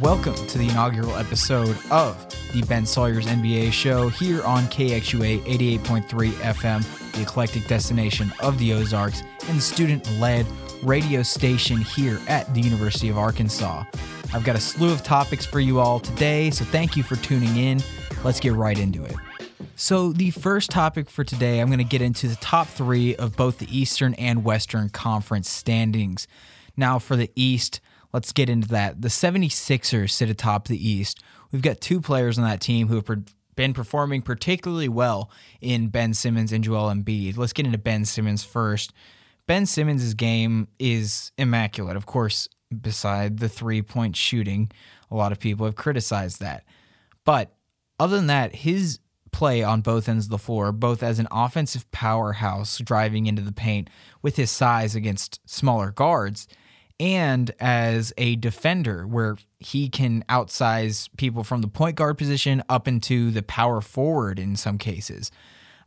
Welcome to the inaugural episode of the Ben Sawyer's NBA show here on KXUA 88.3 FM, the eclectic destination of the Ozarks and the student led radio station here at the University of Arkansas. I've got a slew of topics for you all today, so thank you for tuning in. Let's get right into it. So, the first topic for today, I'm going to get into the top three of both the Eastern and Western Conference standings. Now, for the East, let's get into that. The 76ers sit atop the East. We've got two players on that team who have been performing particularly well in Ben Simmons and Joel Embiid. Let's get into Ben Simmons first. Ben Simmons' game is immaculate. Of course, beside the three point shooting, a lot of people have criticized that. But other than that, his play on both ends of the floor, both as an offensive powerhouse driving into the paint with his size against smaller guards, and as a defender where he can outsize people from the point guard position up into the power forward in some cases.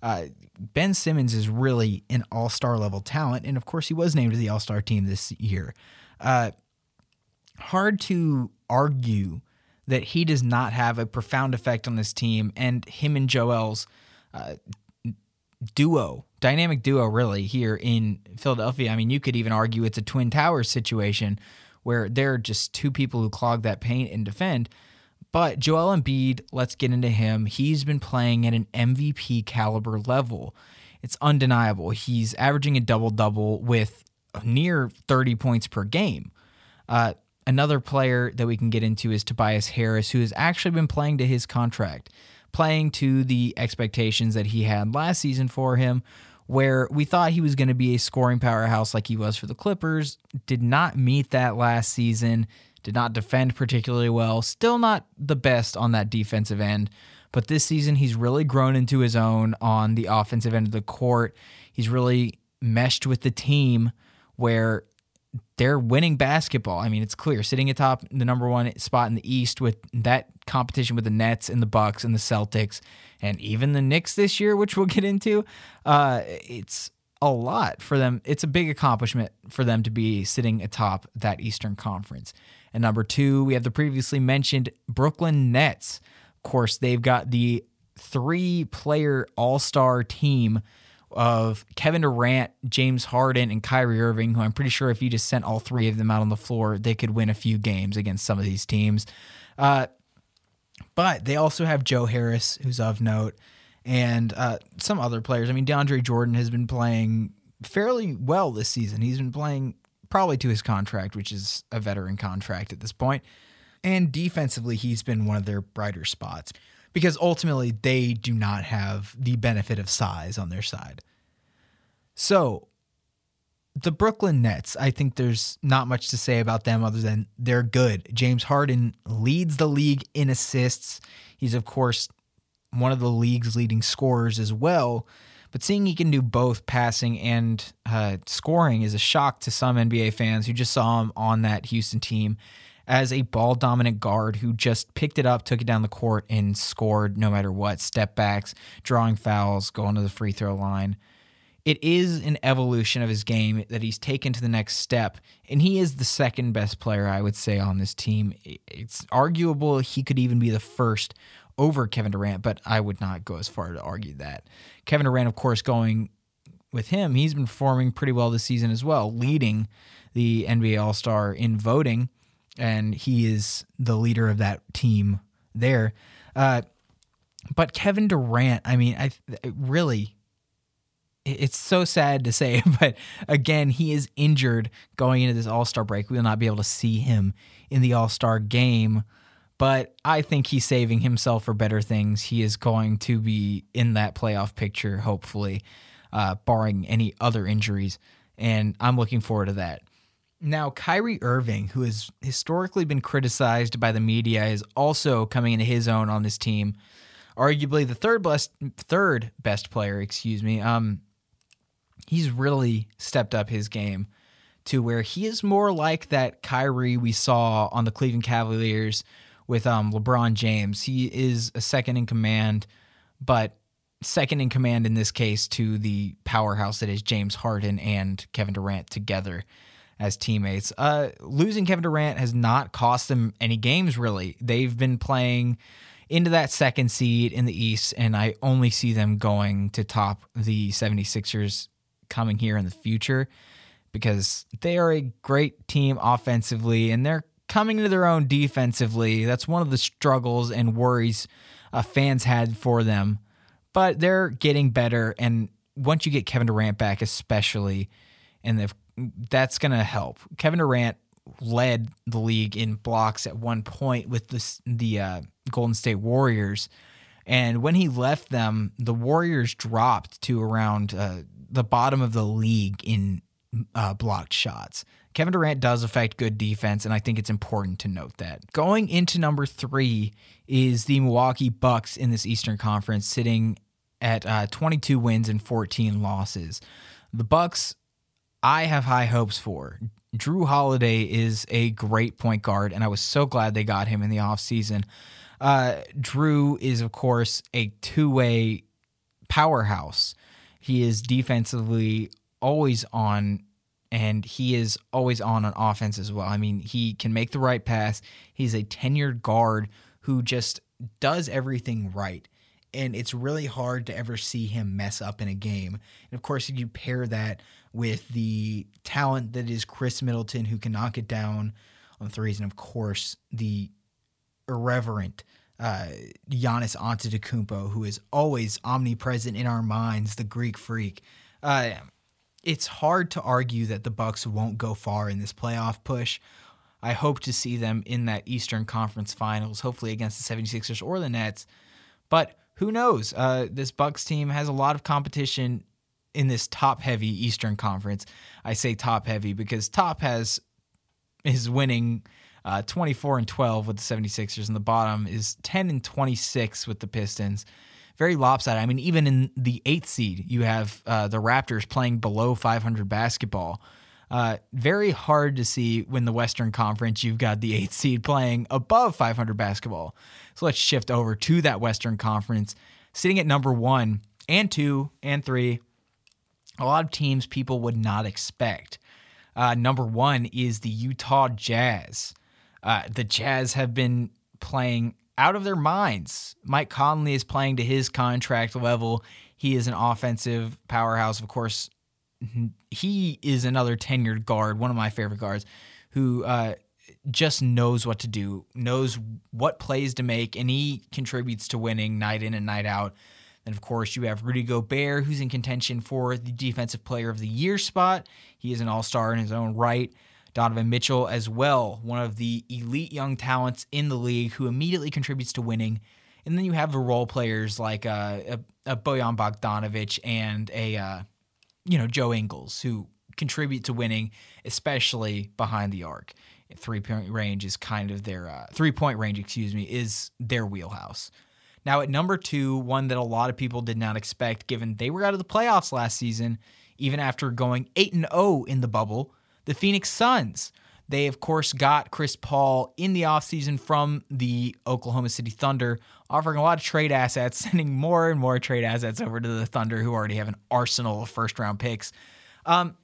Uh, ben Simmons is really an all star level talent. And of course, he was named to the all star team this year. Uh, hard to argue that he does not have a profound effect on this team. And him and Joel's uh, duo, dynamic duo, really, here in Philadelphia. I mean, you could even argue it's a Twin Towers situation where they're just two people who clog that paint and defend. But Joel Embiid, let's get into him. He's been playing at an MVP caliber level. It's undeniable. He's averaging a double double with near 30 points per game. Uh, another player that we can get into is Tobias Harris, who has actually been playing to his contract, playing to the expectations that he had last season for him, where we thought he was going to be a scoring powerhouse like he was for the Clippers. Did not meet that last season did not defend particularly well, still not the best on that defensive end. But this season, he's really grown into his own on the offensive end of the court. He's really meshed with the team where they're winning basketball. I mean, it's clear sitting atop the number one spot in the East with that competition with the Nets and the Bucks and the Celtics and even the Knicks this year, which we'll get into. Uh, it's a lot for them. It's a big accomplishment for them to be sitting atop that Eastern Conference. And number two, we have the previously mentioned Brooklyn Nets. Of course, they've got the three player all star team of Kevin Durant, James Harden, and Kyrie Irving, who I'm pretty sure if you just sent all three of them out on the floor, they could win a few games against some of these teams. Uh, but they also have Joe Harris, who's of note, and uh, some other players. I mean, DeAndre Jordan has been playing fairly well this season. He's been playing probably to his contract, which is a veteran contract at this point. And defensively, he's been one of their brighter spots because ultimately they do not have the benefit of size on their side. So, the Brooklyn Nets, I think there's not much to say about them other than they're good. James Harden leads the league in assists. He's, of course, one of the league's leading scorers as well. But seeing he can do both passing and uh, scoring is a shock to some NBA fans who just saw him on that Houston team as a ball dominant guard who just picked it up, took it down the court, and scored no matter what step backs, drawing fouls, going to the free throw line. It is an evolution of his game that he's taken to the next step, and he is the second best player, I would say, on this team. It's arguable he could even be the first over Kevin Durant, but I would not go as far to argue that. Kevin Durant, of course, going with him, he's been performing pretty well this season as well, leading the NBA All Star in voting, and he is the leader of that team there. Uh, but Kevin Durant, I mean, I really, it's so sad to say, but again, he is injured going into this All Star break. We will not be able to see him in the All Star game but I think he's saving himself for better things. He is going to be in that playoff picture, hopefully, uh, barring any other injuries. And I'm looking forward to that. Now, Kyrie Irving, who has historically been criticized by the media, is also coming into his own on this team. Arguably the third best, third best player, excuse me. Um, he's really stepped up his game to where he is more like that Kyrie we saw on the Cleveland Cavaliers with um, LeBron James. He is a second in command, but second in command in this case to the powerhouse that is James Harden and Kevin Durant together as teammates. Uh, losing Kevin Durant has not cost them any games, really. They've been playing into that second seed in the East, and I only see them going to top the 76ers coming here in the future because they are a great team offensively and they're coming into their own defensively. That's one of the struggles and worries uh, fans had for them, but they're getting better. And once you get Kevin Durant back, especially, and that's going to help. Kevin Durant led the league in blocks at one point with the the uh, Golden State Warriors, and when he left them, the Warriors dropped to around uh, the bottom of the league in uh, blocked shots. Kevin Durant does affect good defense, and I think it's important to note that. Going into number three is the Milwaukee Bucks in this Eastern Conference, sitting at uh, 22 wins and 14 losses. The Bucks, I have high hopes for. Jrue Holiday is a great point guard, and I was so glad they got him in the offseason. Uh, Jrue is, of course, a two way powerhouse. He is defensively always on, and he is always on on offense as well. I mean, he can make the right pass. He's a tenured guard who just does everything right. And it's really hard to ever see him mess up in a game. And of course, you pair that with the talent that is Khris Middleton, who can knock it down on threes, and of course the irreverent uh, Giannis Antetokounmpo, who is always omnipresent in our minds, the Greek freak. Uh, it's hard to argue that the Bucks won't go far in this playoff push. I hope to see them in that Eastern Conference Finals, hopefully against the 76ers or the Nets. But who knows? Uh, this Bucks team has a lot of competition in this top heavy Eastern Conference. I say top heavy because top has is winning uh, 24 and 12 with the 76ers, and the bottom is 10 and 26 with the Pistons. Very lopsided. I mean, even in the eighth seed, you have uh, the Raptors playing below 500 basketball. Uh, very hard to see when the Western Conference you've got the eighth seed playing above 500 basketball. So let's shift over to that Western Conference, sitting at number one and two and three a lot of teams people would not expect. Uh, number one is the Utah Jazz. Uh, the Jazz have been playing out of their minds. Mike Conley is playing to his contract level. He is an offensive powerhouse. Of course, he is another tenured guard, one of my favorite guards, who uh, just knows what to do, knows what plays to make, and he contributes to winning night in and night out. Then, of course, you have Rudy Gobert, who's in contention for the Defensive Player of the Year spot. He is an all star in his own right. Donovan Mitchell, as well, one of the elite young talents in the league who immediately contributes to winning. And then you have the role players like uh, a, a Bojan Bogdanovic and a uh, you know Joe Ingles who contribute to winning, especially behind the arc. Three point range is kind of their uh, three point range, excuse me, is their wheelhouse. Now, at number two, one that a lot of people did not expect, given they were out of the playoffs last season, even after going 8 and 0 in the bubble, the Phoenix Suns. They, of course, got Chris Paul in the offseason from the Oklahoma City Thunder, offering a lot of trade assets, sending more and more trade assets over to the Thunder, who already have an arsenal of first round picks. Um,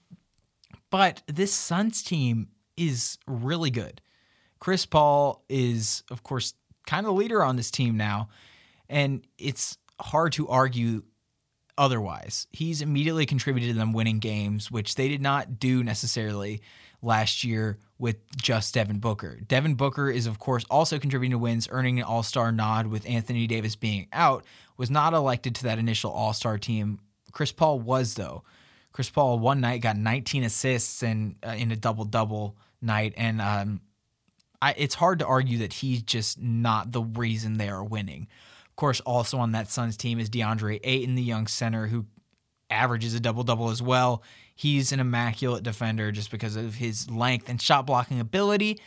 but this Suns team is really good. Chris Paul is, of course, kind of the leader on this team now. And it's hard to argue otherwise. He's immediately contributed to them winning games, which they did not do necessarily last year with just Devin Booker. Devin Booker is, of course, also contributing to wins, earning an all star nod with Anthony Davis being out, was not elected to that initial all star team. Chris Paul was, though. Chris Paul one night got 19 assists and uh, in a double double night, and um, I, it's hard to argue that he's just not the reason they are winning course, also on that Suns team is DeAndre Ayton, the young center who averages a double double as well. He's an immaculate defender just because of his length and shot blocking ability.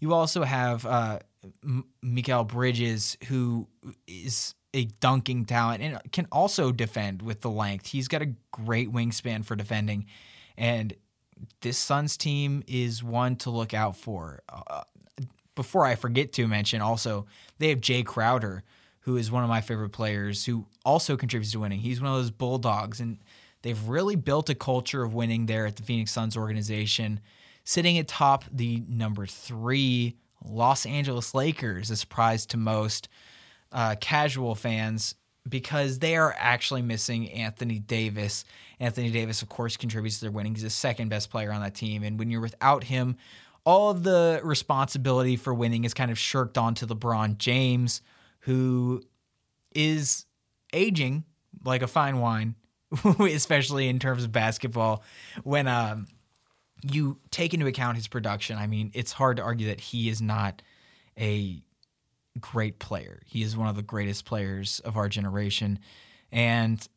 You also have uh, M- Mikal Bridges, who is a dunking talent and can also defend with the length. He's got a great wingspan for defending. And this Suns team is one to look out for. Uh, before I forget to mention, also, they have Jae Crowder, who is one of my favorite players, who also contributes to winning. He's one of those bulldogs, and they've really built a culture of winning there at the Phoenix Suns organization, sitting atop the number three Los Angeles Lakers, a surprise to most uh, casual fans because they are actually missing Anthony Davis. Anthony Davis, of course, contributes to their winning. He's the second best player on that team. And when you're without him, all of the responsibility for winning is kind of shirked onto LeBron James, who is aging like a fine wine, especially in terms of basketball. When um, you take into account his production, I mean, it's hard to argue that he is not a great player. He is one of the greatest players of our generation. And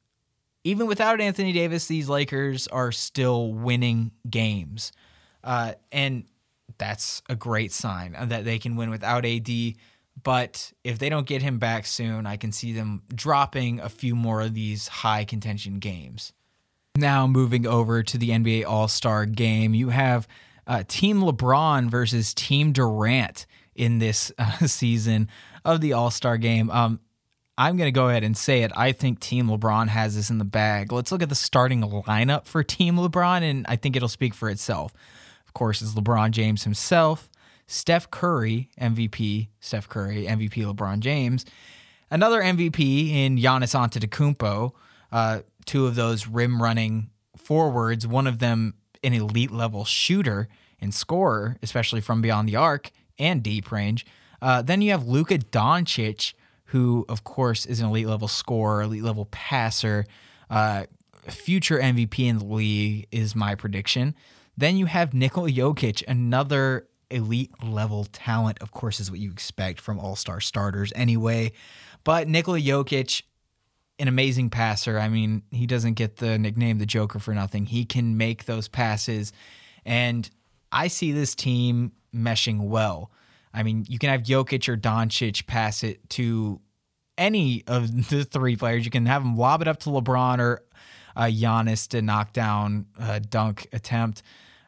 even without Anthony Davis, these Lakers are still winning games. Uh, and that's a great sign that they can win without AD. But if they don't get him back soon, I can see them dropping a few more of these high contention games. Now, moving over to the NBA All Star game, you have uh, Team LeBron versus Team Durant in this uh, season of the All Star game. Um, I'm going to go ahead and say it. I think Team LeBron has this in the bag. Let's look at the starting lineup for Team LeBron, and I think it'll speak for itself. Of course, it's LeBron James himself, Steph Curry, MVP, Steph Curry, MVP LeBron James, another MVP in Giannis Antetokounmpo, uh, two of those rim running forwards, one of them an elite level shooter and scorer, especially from beyond the arc, and deep range. Uh, then you have Luka Doncic, who, of course, is an elite level scorer, elite level passer, uh, future MVP in the league, is my prediction. Then you have Nikola Jokic, another elite level talent, of course, is what you expect from all star starters anyway. But Nikola Jokic, an amazing passer. I mean, he doesn't get the nickname the Joker for nothing. He can make those passes. And I see this team meshing well. I mean, you can have Jokic or Doncic pass it to any of the three players. You can have them lob it up to LeBron or uh, Giannis to knock down a dunk attempt,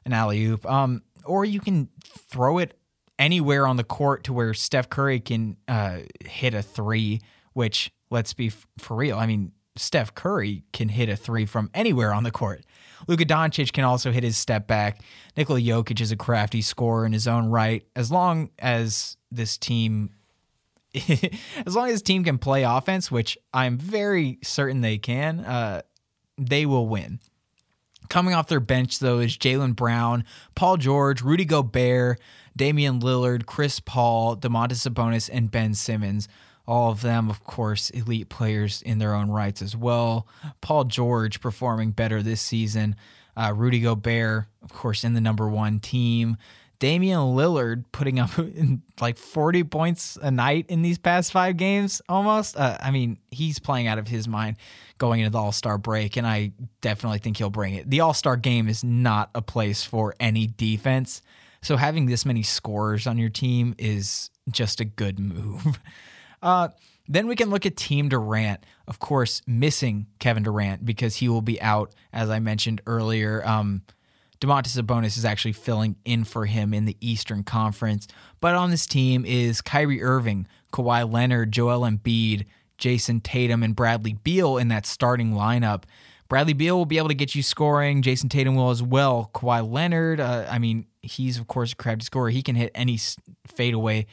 an alley oop. Um, or you can throw it anywhere on the court to where Steph Curry can uh, hit a three, which, let's be f- for real, I mean, Steph Curry can hit a three from anywhere on the court. Luka Doncic can also hit his step back. Nikola Jokic is a crafty scorer in his own right. As long as this team as long as team can play offense, which I'm very certain they can, uh, they will win. Coming off their bench, though, is Jaylen Brown, Paul George, Rudy Gobert, Damian Lillard, Chris Paul, Domantas Sabonis, and Ben Simmons. All of them, of course, elite players in their own rights as well. Paul George performing better this season. Uh, Rudy Gobert, of course, in the number one team. Damian Lillard putting up like 40 points a night in these past five games almost. Uh, I mean, he's playing out of his mind going into the All Star break, and I definitely think he'll bring it. The All Star game is not a place for any defense. So having this many scorers on your team is just a good move. Uh, then we can look at Team Durant, of course, missing Kevin Durant because he will be out, as I mentioned earlier. Um, Domantas Sabonis is actually filling in for him in the Eastern Conference. But on this team is Kyrie Irving, Kawhi Leonard, Joel Embiid, Jayson Tatum, and Bradley Beal in that starting lineup. Bradley Beal will be able to get you scoring. Jayson Tatum will as well. Kawhi Leonard, uh, I mean, he's of course a crafty scorer. He can hit any fadeaway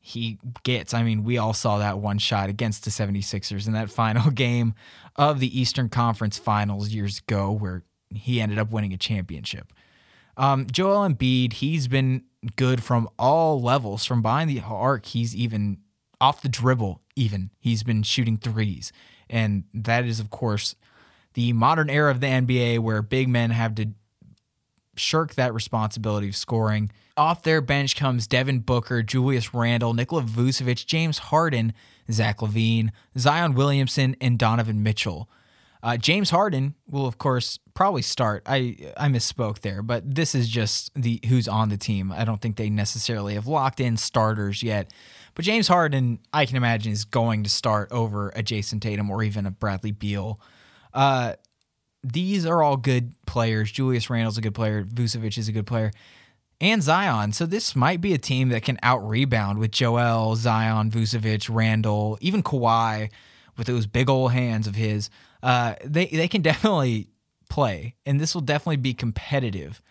he gets. I mean, we all saw that one shot against the 76ers in that final game of the Eastern Conference Finals years ago, where he ended up winning a championship. Um, Joel Embiid, he's been good from all levels. From behind the arc, he's even off the dribble, even. He's been shooting threes. And that is, of course, the modern era of the NBA where big men have to shirk that responsibility of scoring. Off their bench comes Devin Booker, Julius Randle, Nikola Vucevic, James Harden, Zach LaVine, Zion Williamson, and Donovan Mitchell. Uh, James Harden will, of course, probably start. I I misspoke there, but this is just the who's on the team. I don't think they necessarily have locked in starters yet. But James Harden, I can imagine, is going to start over a Jayson Tatum or even a Bradley Beal. Uh, these are all good players. Julius Randle's a good player. Vucevic is a good player. and Zion. So this might be a team that can out rebound with Joel, Zion, Vucevic, Randle, even Kawhi with those big old hands of his. Uh, they they can definitely play, and this will definitely be competitive.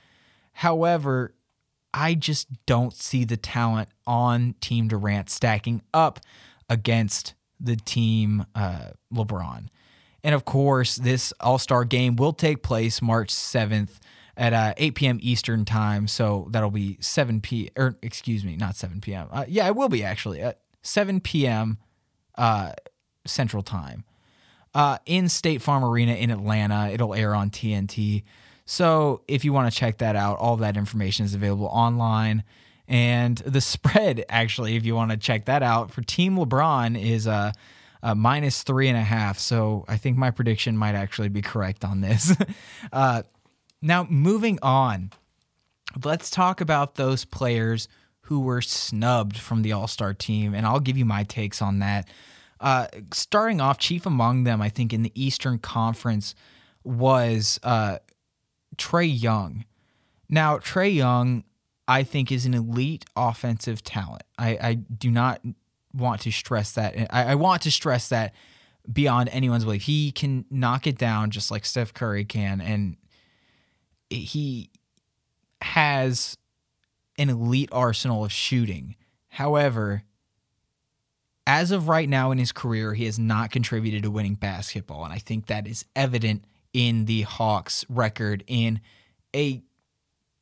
However, I just don't see the talent on Team Durant stacking up against the team uh, LeBron. And of course, this All Star game will take place March 7th at uh, 8 p.m. Eastern time. So that'll be 7 p. or excuse me, not 7 p.m. Uh, yeah, it will be actually at 7 p.m. Uh, Central Time uh, in State Farm Arena in Atlanta. It'll air on TNT. So if you want to check that out, all that information is available online. And the spread, actually, if you want to check that out for Team LeBron, is uh, uh, minus three and a half. So I think my prediction might actually be correct on this. uh, now, moving on, let's talk about those players who were snubbed from the All Star team, and I'll give you my takes on that. Uh, starting off, chief among them, I think, in the Eastern Conference was uh, Trae Young. Now, Trae Young, I think, is an elite offensive talent. I, I do not want to stress that. I, I want to stress that beyond anyone's belief. He can knock it down just like Steph Curry can, and he has an elite arsenal of shooting. However, as of right now in his career, he has not contributed to winning basketball. And I think that is evident in the Hawks' record in a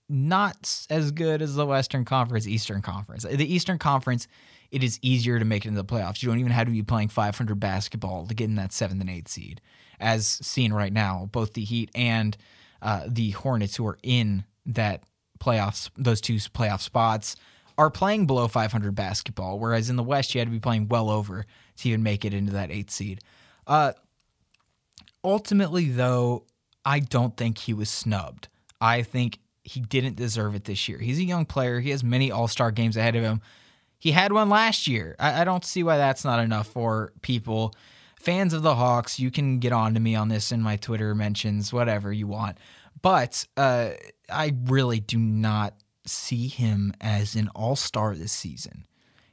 not as good as the Western Conference, Eastern Conference. The Eastern Conference, it is easier to make it into the playoffs. You don't even have to be playing 500 basketball to get in that seventh and eighth seed, as seen right now. Both the Heat and uh, the Hornets, who are in that playoffs, those two playoff spots, are playing below 500 basketball, whereas in the West you had to be playing well over to even make it into that eighth seed. Uh, ultimately, though, I don't think he was snubbed. I think he didn't deserve it this year. He's a young player. He has many All Star games ahead of him. He had one last year. I, I, don't see why that's not enough for people. Fans of the Hawks, you can get on to me on this in my Twitter mentions, whatever you want. But uh, I really do not see him as an all star this season,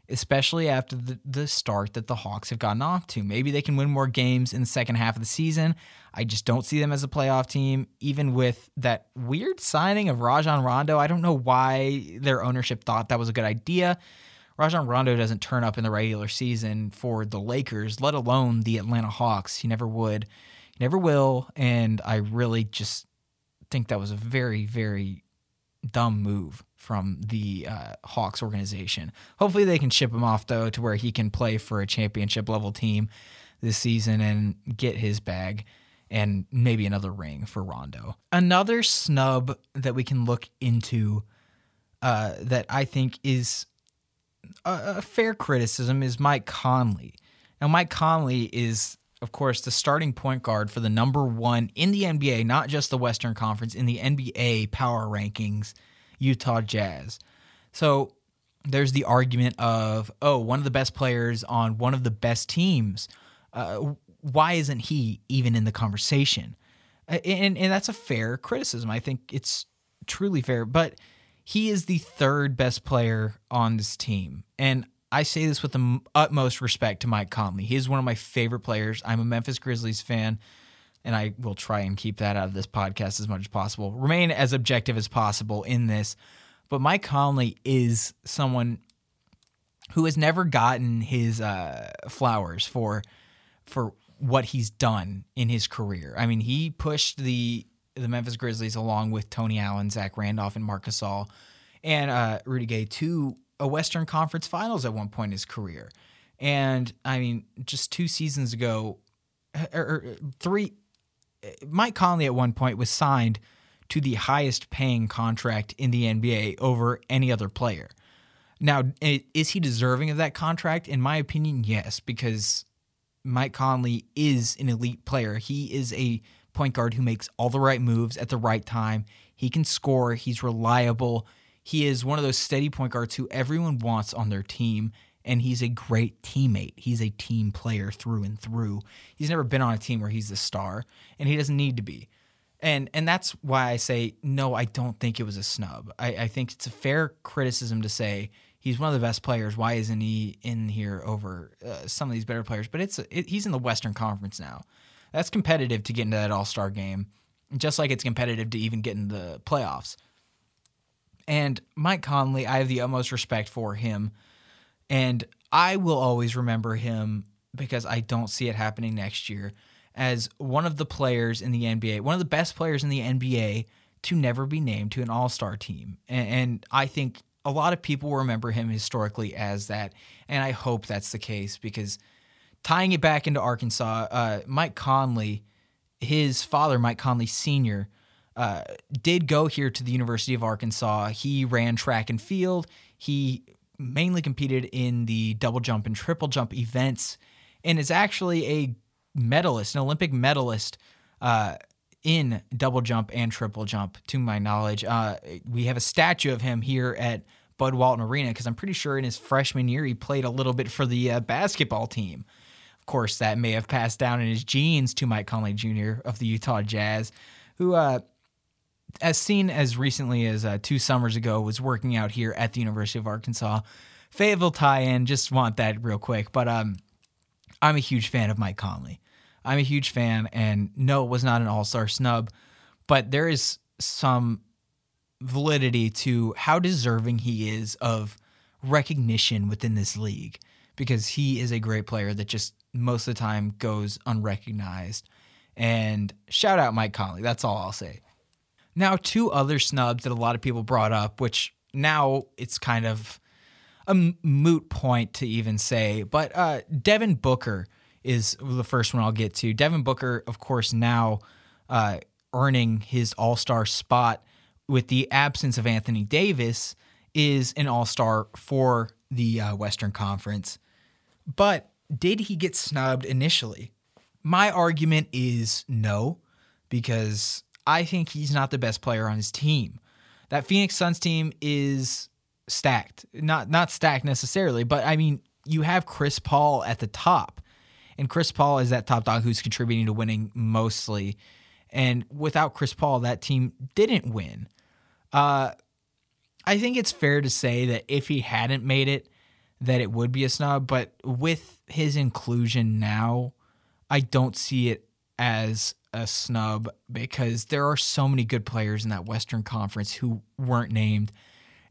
especially after the, the start that the Hawks have gotten off to. Maybe they can win more games in the second half of the season. I just don't see them as a playoff team, even with that weird signing of Rajon Rondo. I don't know why their ownership thought that was a good idea. Rajon Rondo doesn't turn up in the regular season for the Lakers, let alone the Atlanta Hawks. He never would, he never will. And I really just think that was a very, very dumb move from the uh, Hawks organization. Hopefully, they can ship him off though to where he can play for a championship level team this season and get his bag and maybe another ring for Rondo. Another snub that we can look into uh, that I think is a, a fair criticism is Mike Conley. Now, Mike Conley is of course, the starting point guard for the number one in the NBA, not just the Western Conference, in the NBA power rankings, Utah Jazz. So there's the argument of, oh, one of the best players on one of the best teams. Uh, why isn't he even in the conversation? And, and that's a fair criticism. I think it's truly fair. But he is the third best player on this team. And I say this with the utmost respect to Mike Conley. He is one of my favorite players. I'm a Memphis Grizzlies fan, and I will try and keep that out of this podcast as much as possible. Remain as objective as possible in this. But Mike Conley is someone who has never gotten his uh, flowers for for what he's done in his career. I mean, he pushed the the Memphis Grizzlies along with Tony Allen, Zach Randolph, and Marc Gasol, and uh, Rudy Gay to a Western Conference Finals at one point in his career. And I mean, just two seasons ago, or, or three, Mike Conley at one point was signed to the highest paying contract in the NBA over any other player. Now, is he deserving of that contract? In my opinion, yes, because Mike Conley is an elite player. He is a point guard who makes all the right moves at the right time. He can score, he's reliable he is one of those steady point guards who everyone wants on their team, and he's a great teammate. He's a team player through and through. He's never been on a team where he's the star, and he doesn't need to be. And and that's why I say no. I don't think it was a snub. I, I think it's a fair criticism to say he's one of the best players. Why isn't he in here over uh, some of these better players? But it's it, he's in the Western Conference now. That's competitive to get into that All Star game, just like it's competitive to even get in the playoffs. And Mike Conley, I have the utmost respect for him, and I will always remember him because I don't see it happening next year as one of the players in the NBA, one of the best players in the NBA to never be named to an All Star team. And, and, I think a lot of people remember him historically as that. And I hope that's the case because tying it back into Arkansas, uh, Mike Conley, his father, Mike Conley Sr., uh, did go here to the University of Arkansas. He ran track and field. He mainly competed in the double jump and triple jump events and is actually a medalist, an Olympic medalist uh, in double jump and triple jump, to my knowledge. Uh, we have a statue of him here at Bud Walton Arena because I'm pretty sure in his freshman year he played a little bit for the uh, basketball team. Of course, that may have passed down in his genes to Mike Conley Jr. of the Utah Jazz, who, uh, as seen as recently as uh, two summers ago, was working out here at the University of Arkansas. Fayetteville tie-in, just want that real quick, but um, I'm a huge fan of Mike Conley. I'm a huge fan, and no, it was not an all star snub, but there is some validity to how deserving he is of recognition within this league because he is a great player that just most of the time goes unrecognized. And shout out Mike Conley. That's all I'll say. Now, two other snubs that a lot of people brought up, which now it's kind of a moot point to even say, but uh, Devin Booker is the first one I'll get to. Devin Booker, of course, now uh, earning his All Star spot with the absence of Anthony Davis, is an All Star for the uh, Western Conference. But did he get snubbed initially? My argument is no, because I think he's not the best player on his team. That Phoenix Suns team is stacked. Not not stacked necessarily, but I mean, you have Chris Paul at the top. And Chris Paul is that top dog who's contributing to winning mostly. And without Chris Paul, that team didn't win. Uh, I think it's fair to say that if he hadn't made it, that it would be a snub. But with his inclusion now, I don't see it as a snub because there are so many good players in that Western Conference who weren't named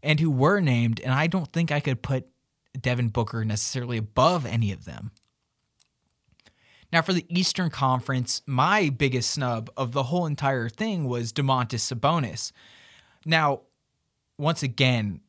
and who were named. And I don't think I could put Devin Booker necessarily above any of them. Now, for the Eastern Conference, my biggest snub of the whole entire thing was Domantas Sabonis. Now, once again,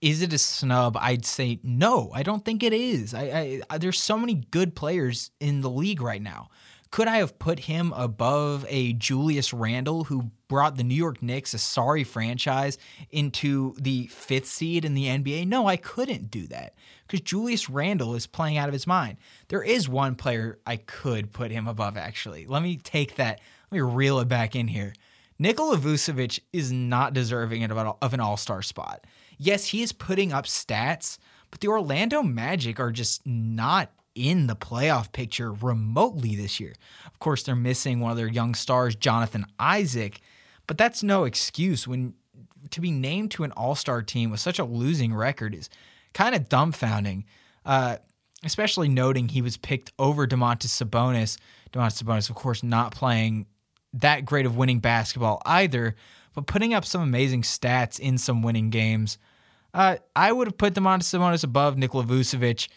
is it a snub? I'd say no. I don't think it is. I, I, there's so many good players in the league right now. Could I have put him above a Julius Randle who brought the New York Knicks, a sorry franchise, into the fifth seed in the NBA? No, I couldn't do that because Julius Randle is playing out of his mind. There is one player I could put him above, actually. Let me take that, let me reel it back in here. Nikola Vucevic is not deserving of an all star spot. Yes, he is putting up stats, but the Orlando Magic are just not in the playoff picture remotely this year. Of course, they're missing one of their young stars, Jonathan Isaac, but that's no excuse when to be named to an all-star team with such a losing record is kind of dumbfounding. Uh, especially noting he was picked over Domantas Sabonis. Domantas Sabonis, of course, not playing that great of winning basketball either, but putting up some amazing stats in some winning games. Uh, I would have put Domantas Sabonis above Nikola Vucevic,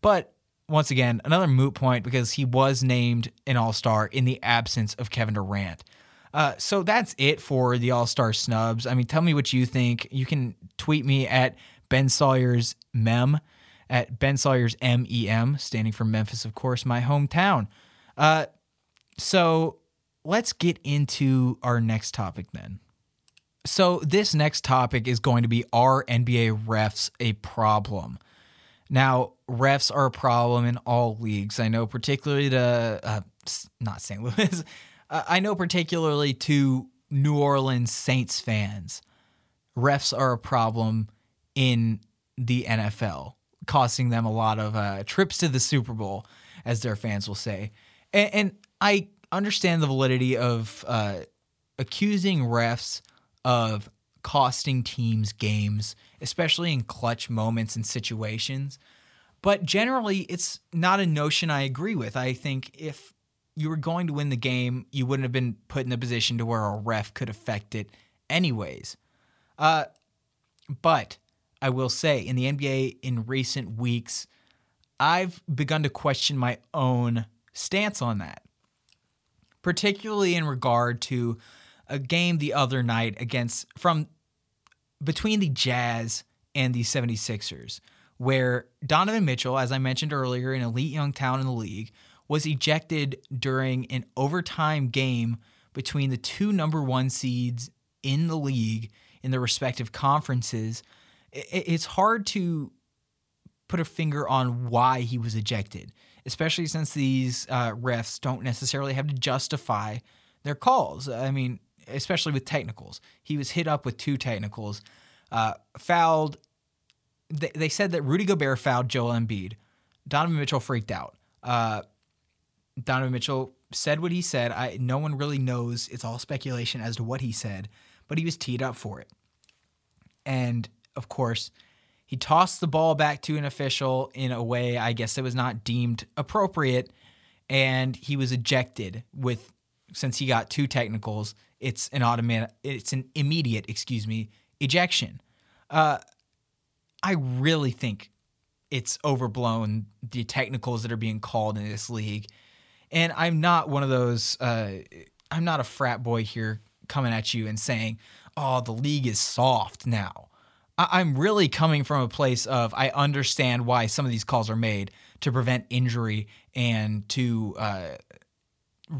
but once again, another moot point because he was named an All Star in the absence of Kevin Durant. Uh, so that's it for the All Star snubs. I mean, tell me what you think. You can tweet me at Ben Sawyer's Mem, at Ben Sawyer's M E M, standing for Memphis, of course, my hometown. Uh, so let's get into our next topic then. So, this next topic is going to be Are NBA refs a problem? Now, refs are a problem in all leagues. I know, particularly to uh, not St. Louis. uh, I know, particularly to New Orleans Saints fans. Refs are a problem in the NFL, costing them a lot of uh, trips to the Super Bowl, as their fans will say. And, and I understand the validity of uh, accusing refs of costing teams games, especially in clutch moments and situations. But generally, it's not a notion I agree with. I think if you were going to win the game, you wouldn't have been put in a position to where a ref could affect it anyways. Uh, but I will say, in the NBA in recent weeks, I've begun to question my own stance on that, particularly in regard to a game the other night against from between the Jazz and the 76ers, where Donovan Mitchell, as I mentioned earlier, an elite young talent in the league, was ejected during an overtime game between the two number one seeds in the league in their respective conferences. It's hard to put a finger on why he was ejected, especially since these uh, refs don't necessarily have to justify their calls. I mean, especially with technicals. He was hit up with two technicals, uh, fouled. They, they, said that Rudy Gobert fouled Joel Embiid. Donovan Mitchell freaked out. Uh, Donovan Mitchell said what he said. I no one really knows. It's all speculation as to what he said, but he was teed up for it. And of course, he tossed the ball back to an official in a way I guess it was not deemed appropriate, and he was ejected with since he got two technicals. It's an automatic. It's an immediate, excuse me, ejection. Uh, I really think it's overblown the technicals that are being called in this league, and I'm not one of those. Uh, I'm not a frat boy here coming at you and saying, "Oh, the league is soft now." I'm really coming from a place of I understand why some of these calls are made to prevent injury and to uh,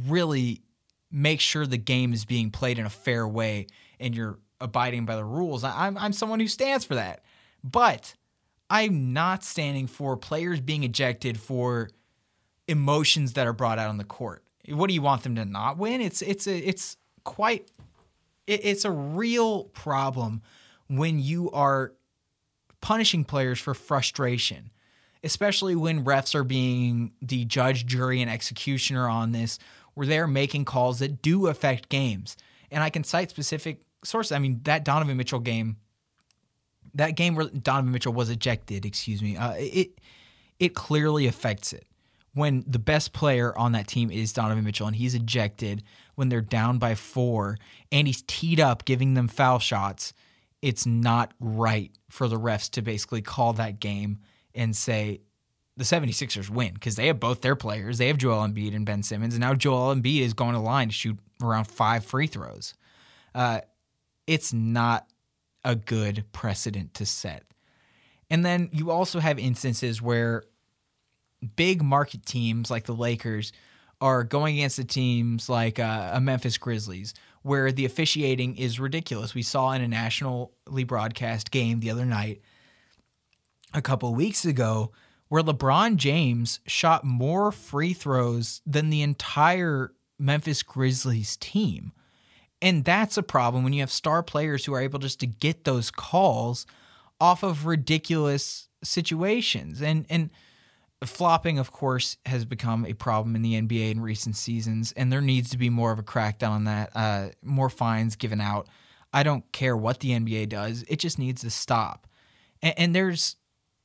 really make sure the game is being played in a fair way and you're abiding by the rules. I'm, I'm someone who stands for that. But I'm not standing for players being ejected for emotions that are brought out on the court. What do you want them to not win? It's it's a, it's quite it, it's a real problem when you are punishing players for frustration, especially when refs are being the judge, jury, and executioner on this, where they're making calls that do affect games. And I can cite specific sources. I mean, that Donovan Mitchell game, that game where Donovan Mitchell was ejected, excuse me, uh, it it clearly affects it when the best player on that team is Donovan Mitchell and he's ejected when they're down by four and he's teed up giving them foul shots it's not right for the refs to basically call that game and say the 76ers win because they have both their players. They have Joel Embiid and Ben Simmons, and now Joel Embiid is going to line to shoot around five free throws. Uh, it's not a good precedent to set. And then you also have instances where big market teams like the Lakers are going against the teams like uh, a Memphis Grizzlies where the officiating is ridiculous. We saw in a nationally broadcast game the other night, a couple weeks ago, where LeBron James shot more free throws than the entire Memphis Grizzlies team. And that's a problem when you have star players who are able just to get those calls off of ridiculous situations. And and flopping, of course, has become a problem in the NBA in recent seasons, and there needs to be more of a crackdown on that. Uh, more fines given out. I don't care what the NBA does; it just needs to stop. And, and there's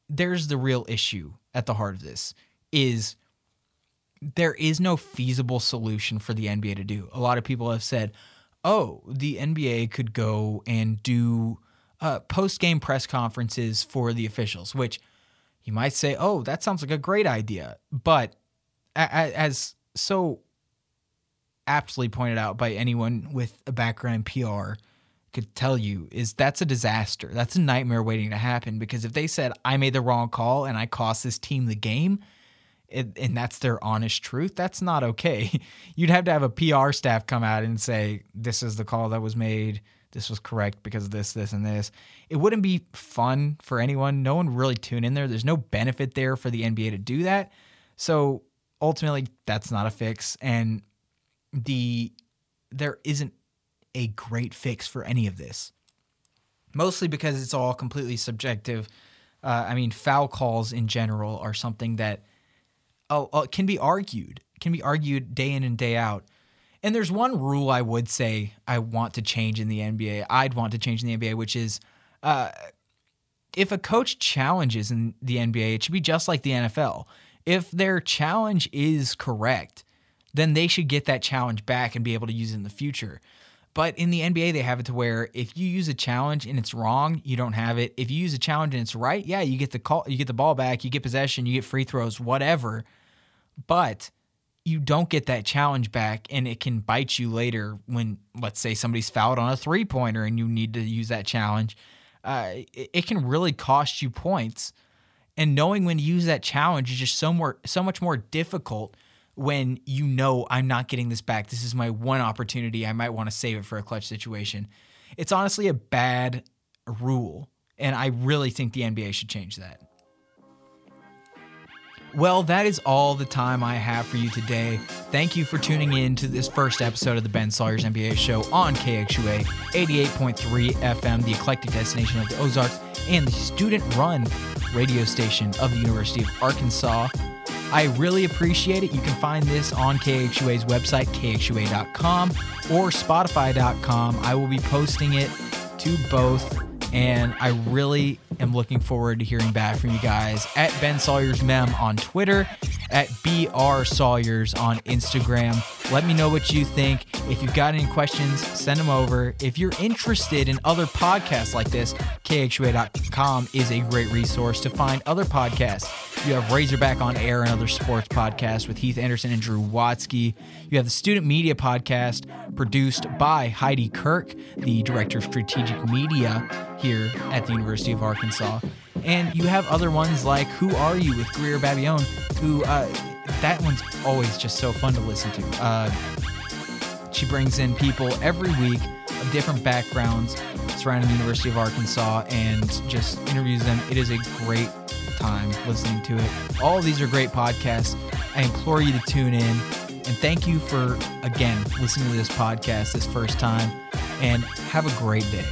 there's the real issue at the heart of this is there is no feasible solution for the NBA to do. A lot of people have said, "Oh, the NBA could go and do uh, post game press conferences for the officials," which you might say, oh, that sounds like a great idea. But as so aptly pointed out by anyone with a background in PR could tell you, is that's a disaster. That's a nightmare waiting to happen because if they said, I made the wrong call and I cost this team the game, it, and that's their honest truth, that's not okay. You'd have to have a PR staff come out and say, this is the call that was made this was correct because of this, this, and this. It wouldn't be fun for anyone. No one really tune in there. There's no benefit there for the NBA to do that. So ultimately, that's not a fix. And the there isn't a great fix for any of this. Mostly because it's all completely subjective. Uh, I mean, foul calls in general are something that uh, uh, can be argued, can be argued day in and day out. And there's one rule I would say I want to change in the NBA. I'd want to change in the NBA, which is uh, if a coach challenges in the NBA, it should be just like the NFL. If their challenge is correct, then they should get that challenge back and be able to use it in the future. But in the NBA, they have it to where if you use a challenge and it's wrong, you don't have it. If you use a challenge and it's right, yeah, you get the call, you get the ball back, you get possession, you get free throws, whatever. But you don't get that challenge back, and it can bite you later when, let's say, somebody's fouled on a three pointer and you need to use that challenge. Uh, it, it can really cost you points. And knowing when to use that challenge is just so more, so much more difficult when you know I'm not getting this back. This is my one opportunity. I might want to save it for a clutch situation. It's honestly a bad rule, and I really think the NBA should change that. Well, that is all the time I have for you today. Thank you for tuning in to this first episode of the Ben Sawyer's NBA show on KXUA 88.3 FM, the eclectic destination of the Ozarks, and the student run radio station of the University of Arkansas. I really appreciate it. You can find this on KXUA's website, kxua.com or spotify.com. I will be posting it to both, and I really am looking forward to hearing back from you guys at Ben Sawyer's Mem on Twitter, at BR Sawyers on Instagram. Let me know what you think. If you've got any questions, send them over. If you're interested in other podcasts like this, KXUA.com is a great resource to find other podcasts. You have Razorback on Air and other sports podcasts with Heath Anderson and Drew Watsky. You have the Student Media Podcast produced by Heidi Kirk, the Director of Strategic Media here at the University of Arkansas. And you have other ones like Who Are You with Greer Babione, who uh, that one's always just so fun to listen to. Uh, she brings in people every week of different backgrounds surrounding the University of Arkansas and just interviews them. It is a great time listening to it. All these are great podcasts. I implore you to tune in. And thank you for, again, listening to this podcast this first time. And have a great day.